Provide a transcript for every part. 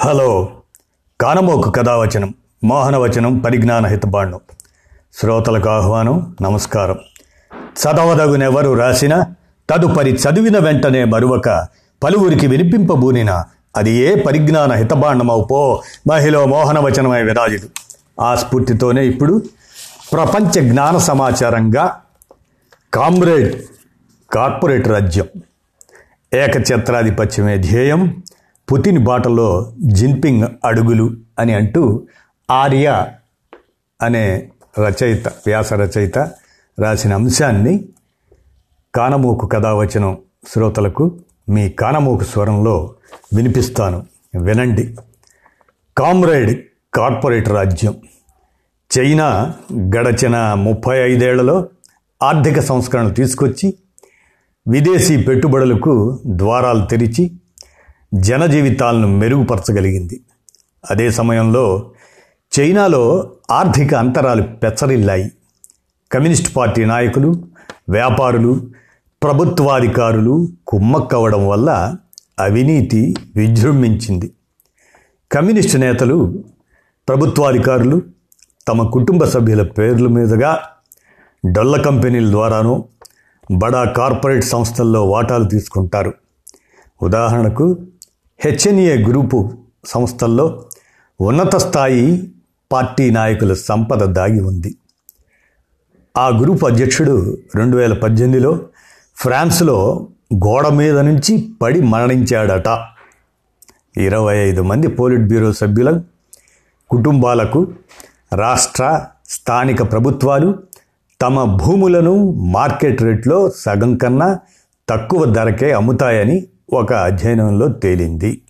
Hello. కానమోకు కథావచనం మోహనవచనం పరిజ్ఞాన హితబాండం శ్రోతలకు ఆహ్వానం నమస్కారం. చదవదగునెవరు రాసిన తదుపరి చదివిన వెంటనే మరువక పలువురికి వినిపింపబూనిన అది ఏ పరిజ్ఞాన హితబాండమవు పో మహిళ మోహనవచనమై విరాజుడు ఆ స్ఫూర్తితోనే ఇప్పుడు ప్రపంచ జ్ఞాన సమాచారంగా కామ్రేడ్ కార్పొరేట్ రాజ్యం. ఏకఛత్రాధిపత్యమే ధ్యేయం పుతిన్ బాటలో జిన్పింగ్ అడుగులు అని అంటూ ఆర్య అనే రచయిత వ్యాస రచయిత రాసిన అంశాన్ని కానమోకు కథావచనం శ్రోతలకు మీ కానమోకు స్వరంలో వినిపిస్తాను. వినండి. కామ్రేడ్ కార్పొరేట్ రాజ్యం. చైనా గడచిన ముప్పై ఐదేళ్ళలో ఆర్థిక సంస్కరణలు తీసుకొచ్చి విదేశీ పెట్టుబడులకు ద్వారాలు తెరిచి జన జీవితాలను మెరుగుపరచగలిగింది. అదే సమయంలో చైనాలో ఆర్థిక అంతరాలు పెచ్చరిల్లాయి. కమ్యూనిస్ట్ పార్టీ నాయకులు వ్యాపారులు ప్రభుత్వాధికారులు కుమ్మక్కవడం వల్ల అవినీతి విజృంభించింది. కమ్యూనిస్టు నేతలు ప్రభుత్వాధికారులు తమ కుటుంబ సభ్యుల పేర్ల మీదుగా డొల్ల కంపెనీల ద్వారానో బడా కార్పొరేట్ సంస్థల్లో వాటాలు తీసుకుంటారు. ఉదాహరణకు హెచ్ఎన్ఏ గ్రూపు సంస్థల్లో ఉన్నత స్థాయి పార్టీ నాయకుల సంపద దాగి ఉంది. ఆ గ్రూప్ అధ్యక్షుడు రెండు వేల పద్దెనిమిదిలో ఫ్రాన్స్లో గోడ మీద నుంచి పడి మరణించాడట. ఇరవై ఐదు మంది పోలిట్ బ్యూరో సభ్యుల కుటుంబాలకు రాష్ట్ర స్థానిక ప్రభుత్వాలు తమ భూములను మార్కెట్ రేట్లో సగం కన్నా తక్కువ ధరకే అమ్ముతాయని ఒక అధ్యయనంలో తేలింది.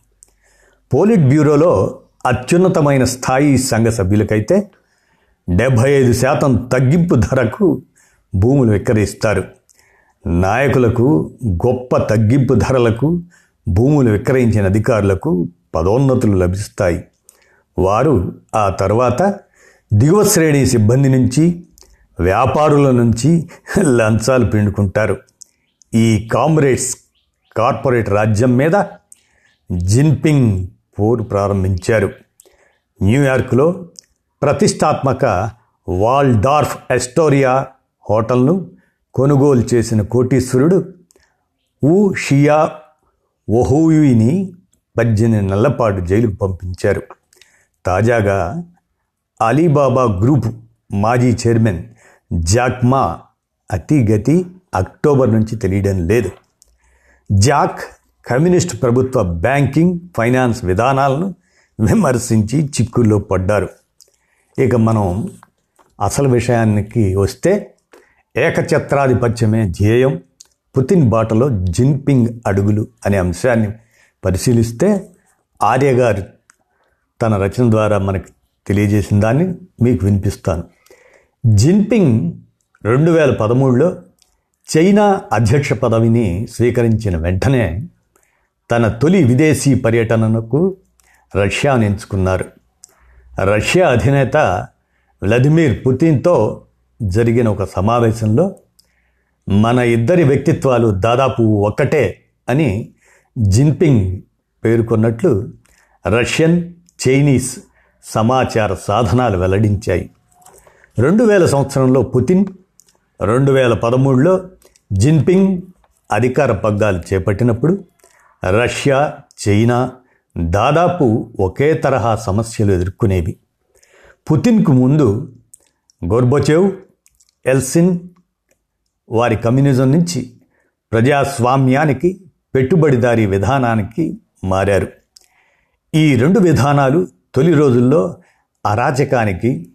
పోలిట్ బ్యూరోలో అత్యున్నతమైన స్థాయి సంఘ సభ్యులకైతే డెబ్భై ఐదు శాతం తగ్గింపు ధరకు భూములు విక్రయిస్తారు. నాయకులకు గొప్ప తగ్గింపు ధరలకు భూములు విక్రయించిన అధికారులకు పదోన్నతులు లభిస్తాయి. వారు ఆ తర్వాత దిగువ శ్రేణి సిబ్బంది నుంచి వ్యాపారుల నుంచి లంచాలు పిండుకుంటారు. ఈ కామ్రేడ్స్ కార్పొరేట్ రాజ్యం మీద జిన్పింగ్ పోరు ప్రారంభించారు. న్యూయార్క్లో ప్రతిష్టాత్మక వాల్డార్ఫ్ ఎస్టోరియా హోటల్ను కొనుగోలు చేసిన కోటీశ్వరుడు ఊ షియా ఒహూయిని పద్దెనిమిది నెలలపాటు జైలుకు పంపించారు. తాజాగా అలీబాబా గ్రూప్ మాజీ చైర్మన్ జాక్మా అతిగతి అక్టోబర్ నుంచి తెలియడం లేదు. జాక్ కమ్యూనిస్ట్ ప్రభుత్వ బ్యాంకింగ్ ఫైనాన్స్ విధానాలను విమర్శించి చిక్కుల్లో పడ్డారు. ఇక మనం అసలు విషయానికి వస్తే ఏకఛత్రాధిపత్యమే ధ్యేయం పుతిన్ బాటలో జిన్పింగ్ అడుగులు అనే అంశాన్ని పరిశీలిస్తే ఆర్య గారు తన రచన ద్వారా మనకు తెలియజేసిన దాన్ని మీకు వినిపిస్తాను. జిన్పింగ్ రెండు వేల పదమూడులో చైనా అధ్యక్ష పదవిని స్వీకరించిన వెంటనే తన తొలి విదేశీ పర్యటనకు రష్యాను ఎంచుకున్నారు రష్యా అధినేత వ్లాదిమిర్ పుతిన్తో జరిగిన ఒక సమావేశంలో మన ఇద్దరి వ్యక్తిత్వాలు దాదాపు ఒక్కటే అని జిన్పింగ్ పేర్కొన్నట్లు రష్యన్ చైనీస్ సమాచార సాధనాలు వెల్లడించాయి. రెండు వేల సంవత్సరంలో పుతిన్ రెండు వేల పదమూడులో జిన్పింగ్ అధికార పగ్గాలు చేపట్టినప్పుడు రష్యా చైనా దాదాపు ఒకే తరహా సమస్యలు ఎదుర్కొనేవి. పుతిన్కు ముందు గోర్బచేవ్ ఎల్సిన్ వారి కమ్యూనిజం నుంచి ప్రజాస్వామ్యానికి పెట్టుబడిదారీ విధానానికి మారారు. ఈ రెండు విధానాలు తొలి రోజుల్లో అరాచకానికి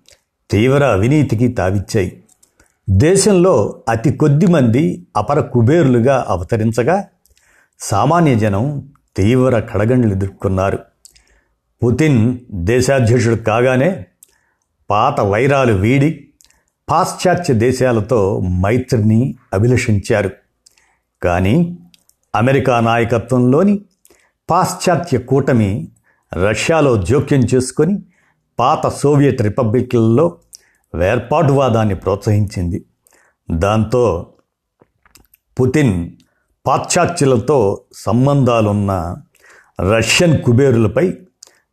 తీవ్ర అవినీతికి తావిచ్చాయి. దేశంలో అతి కొద్ది మంది అపర కుబేరులుగా అవతరించగా సామాన్య జనం తీవ్ర కడగండ్లు ఎదుర్కొన్నారు. పుతిన్ దేశాధ్యక్షుడు కాగానే పాత వైరాలు వీడి పాశ్చాత్య దేశాలతో మైత్రిని అభిలషించారు. కానీ అమెరికా నాయకత్వంలోని పాశ్చాత్య కూటమి రష్యాలో జోక్యం చేసుకొని పాత సోవియట్ రిపబ్లిక్లలో వేర్పాటువాదాన్ని ప్రోత్సహించింది. దాంతో పుతిన్ పాశ్చాత్యులతో సంబంధాలున్న రష్యన్ కుబేరులపై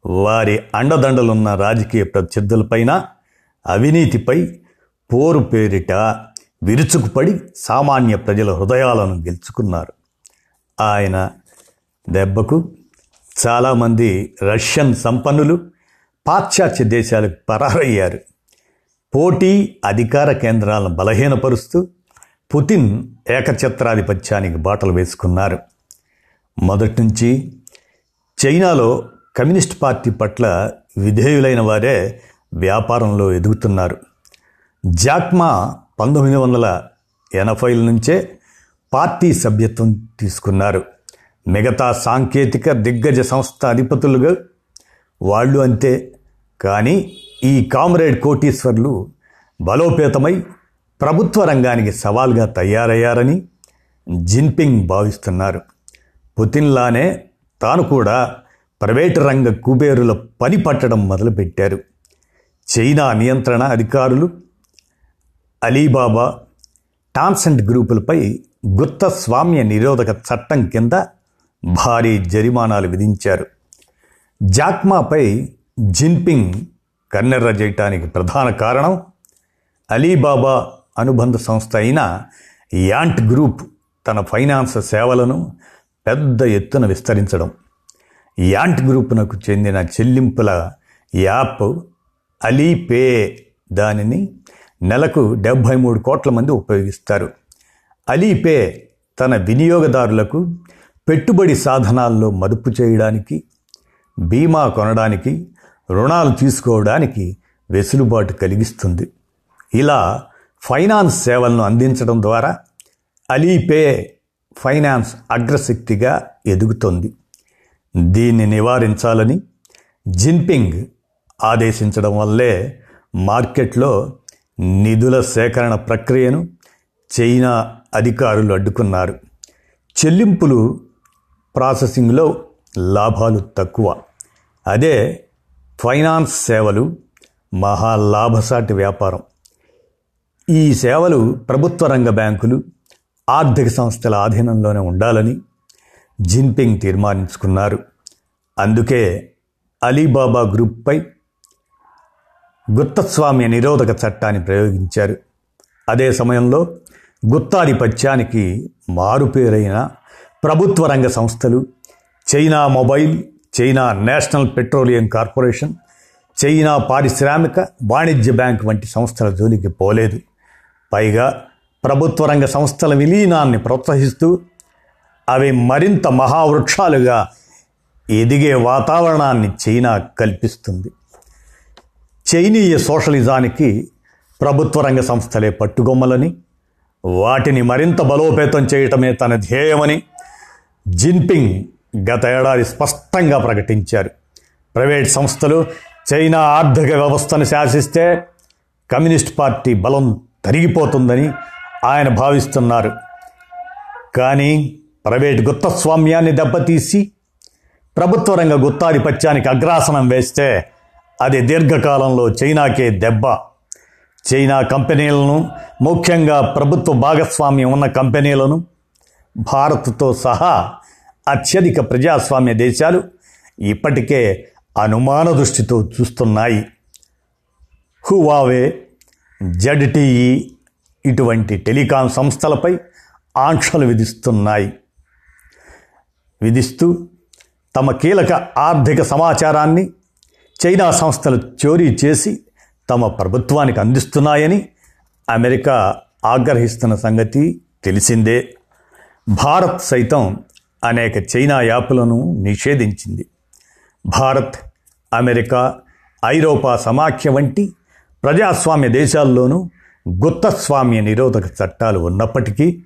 వారి అండదండలున్న రాజకీయ ప్రత్యర్థులపైన అవినీతిపై పోరు పేరిట విరుచుకుపడి సామాన్య ప్రజల హృదయాలను గెలుచుకున్నారు. ఆయన దెబ్బకు చాలామంది రష్యన్ సంపన్నులు పాశ్చాత్య దేశాలకు పరారయ్యారు. పోటీ అధికార కేంద్రాలను బలహీనపరుస్తూ పుతిన్ ఏకఛత్రాధిపత్యానికి బాటలు వేసుకున్నారు. మొదటి నుంచి చైనాలో కమ్యూనిస్ట్ పార్టీ పట్ల విధేయులైన వారే వ్యాపారంలో ఎదుగుతున్నారు. జాక్మా పంతొమ్మిది వందల ఎనభైల నుంచే పార్టీ సభ్యత్వం తీసుకున్నారు. మిగతా సాంకేతిక దిగ్గజ సంస్థ అధిపతులుగా వాళ్ళు అంతే కానీ ఈ కామ్రేడ్ కోటీశ్వర్లు బలోపేతమై ప్రభుత్వ రంగానికి సవాల్గా తయారయ్యారని జిన్పింగ్ భావిస్తున్నారు. పుతిన్లానే తాను కూడా ప్రైవేటు రంగ కుబేరుల పని పట్టడం మొదలుపెట్టారు. చైనా నియంత్రణ అధికారులు అలీబాబా టాన్సెంట్ గ్రూపులపై గుత్త స్వామ్య నిరోధక చట్టం కింద భారీ జరిమానాలు విధించారు. జాక్మాపై జిన్పింగ్ కన్నెర్ర చేయటానికి ప్రధాన కారణం అలీబాబా అనుబంధ సంస్థ అయిన యాంట్ గ్రూప్ తన ఫైనాన్స్ సేవలను పెద్ద ఎత్తున విస్తరించడం. యాంట్ గ్రూపునకు చెందిన చెల్లింపుల యాప్ అలీపే దానిని నెలకు డెబ్భై మూడు కోట్ల మంది ఉపయోగిస్తారు. అలీపే తన వినియోగదారులకు పెట్టుబడి సాధనాల్లో మదుపు చేయడానికి బీమా కొనడానికి రుణాలు తీసుకోవడానికి వెసులుబాటు కలిగిస్తుంది. ఇలా ఫైనాన్స్ సేవలను అందించడం ద్వారా అలీపే ఫైనాన్స్ అగ్రశక్తిగా ఎదుగుతోంది. దీన్ని నివారించాలని జిన్పింగ్ ఆదేశించడం వల్లే మార్కెట్లో నిధుల సేకరణ ప్రక్రియను చైనా అధికారులు అడ్డుకున్నారు. చెల్లింపులు ప్రాసెసింగ్లో లాభాలు తక్కువ. అదే ఫైనాన్స్ సేవలు మహా లాభసాటి వ్యాపారం. ఈ సేవలు ప్రభుత్వ రంగ బ్యాంకులు ఆర్థిక సంస్థల ఆధీనంలోనే ఉండాలని జిన్పింగ్ తీర్మానించుకున్నారు. అందుకే అలీబాబా గ్రూప్పై గుత్తస్వామ్య నిరోధక చట్టాన్ని ప్రయోగించారు. అదే సమయంలో గుత్తాధిపత్యానికి మారుపేరైన ప్రభుత్వ రంగ సంస్థలు China mobile China national petroleum corporation China పారిశ్రామిక వాణిజ్య బ్యాంక్ వంటి సంస్థల జోలికి పోలేదు. పైగా ప్రభుత్వ రంగ సంస్థల విలీనాన్ని ప్రోత్సహిస్తూ అవి మరింత మహావృక్షాలుగా ఎదిగే వాతావరణాన్ని చైనా కల్పిస్తుంది. చైనీయ సోషలిజానికి ప్రభుత్వ రంగ సంస్థలే పట్టుగొమ్మలని వాటిని మరింత బలోపేతం చేయటమే తన ధ్యేయమని జిన్పింగ్ గత ఏడాది స్పష్టంగా ప్రకటించారు. ప్రైవేట్ సంస్థలు చైనా ఆర్థిక వ్యవస్థను శాసిస్తే కమ్యూనిస్ట్ పార్టీ బలం తరిగిపోతుందని ఆయన భావిస్తున్నారు. కానీ ప్రైవేట్ గుత్తస్వామ్యాన్ని దెబ్బతీసి ప్రభుత్వ రంగ గుత్తాధిపత్యానికి అగ్రాసనం వేస్తే అది దీర్ఘకాలంలో చైనాకే దెబ్బ. చైనా కంపెనీలను ముఖ్యంగా ప్రభుత్వ భాగస్వామ్యం ఉన్న కంపెనీలను భారత్తో సహా అత్యధిక ప్రజాస్వామ్య దేశాలు ఇప్పటికే అనుమాన దృష్టితో చూస్తున్నాయి. హువావే జడ్టీఈ ఇటువంటి టెలికాం సంస్థలపై ఆంక్షలు విధిస్తున్నాయి. విధిస్తూ తమ కీలక ఆర్థిక సమాచారాన్ని చైనా సంస్థలు చోరీ చేసి తమ ప్రభుత్వానికి అందిస్తున్నాయని అమెరికా ఆగ్రహిస్తున్న సంగతి తెలిసిందే. భారత్ సైతం అనేక చైనా యాప్లను నిషేధించింది. భారత్ అమెరికా ఐరోపా సమాఖ్య వంటి ప్రజాస్వామ్య దేశాల్లోనూ గుత్తస్వామ్య నిరోధక చట్టాలు ఉన్నప్పటికీ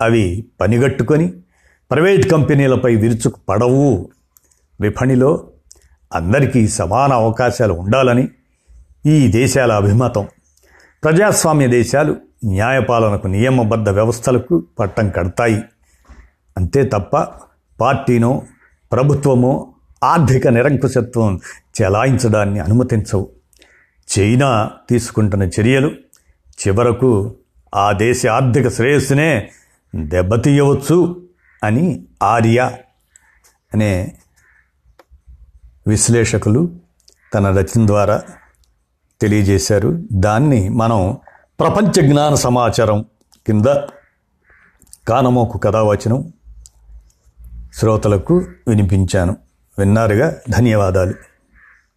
అవి పనిగట్టుకొని ప్రైవేట్ కంపెనీలపై విరుచుకు పడవు విపణిలో అందరికీ సమాన అవకాశాలు ఉండాలని ఈ దేశాల అభిమతం. ప్రజాస్వామ్య దేశాలు న్యాయపాలనకు నియమబద్ధ వ్యవస్థలకు పట్టం కడతాయి. అంతే తప్ప పార్టీనో ప్రభుత్వమో ఆర్థిక నిరంకుశత్వం చెలాయించడాన్ని అనుమతించవు. చైనా తీసుకుంటున్న చర్యలు చివరకు ఆ దేశ ఆర్థిక శ్రేయస్సునే దెబ్బతీయవచ్చు అని ఆర్య అనే విశ్లేషకులు తన రచన ద్వారా తెలియజేశారు. దాన్ని మనం ప్రపంచ జ్ఞాన సమాచారం కింద కానమోకు కథావచనం శ్రోతలకు వినిపించాను. విన్నారుగా? ధన్యవాదాలు.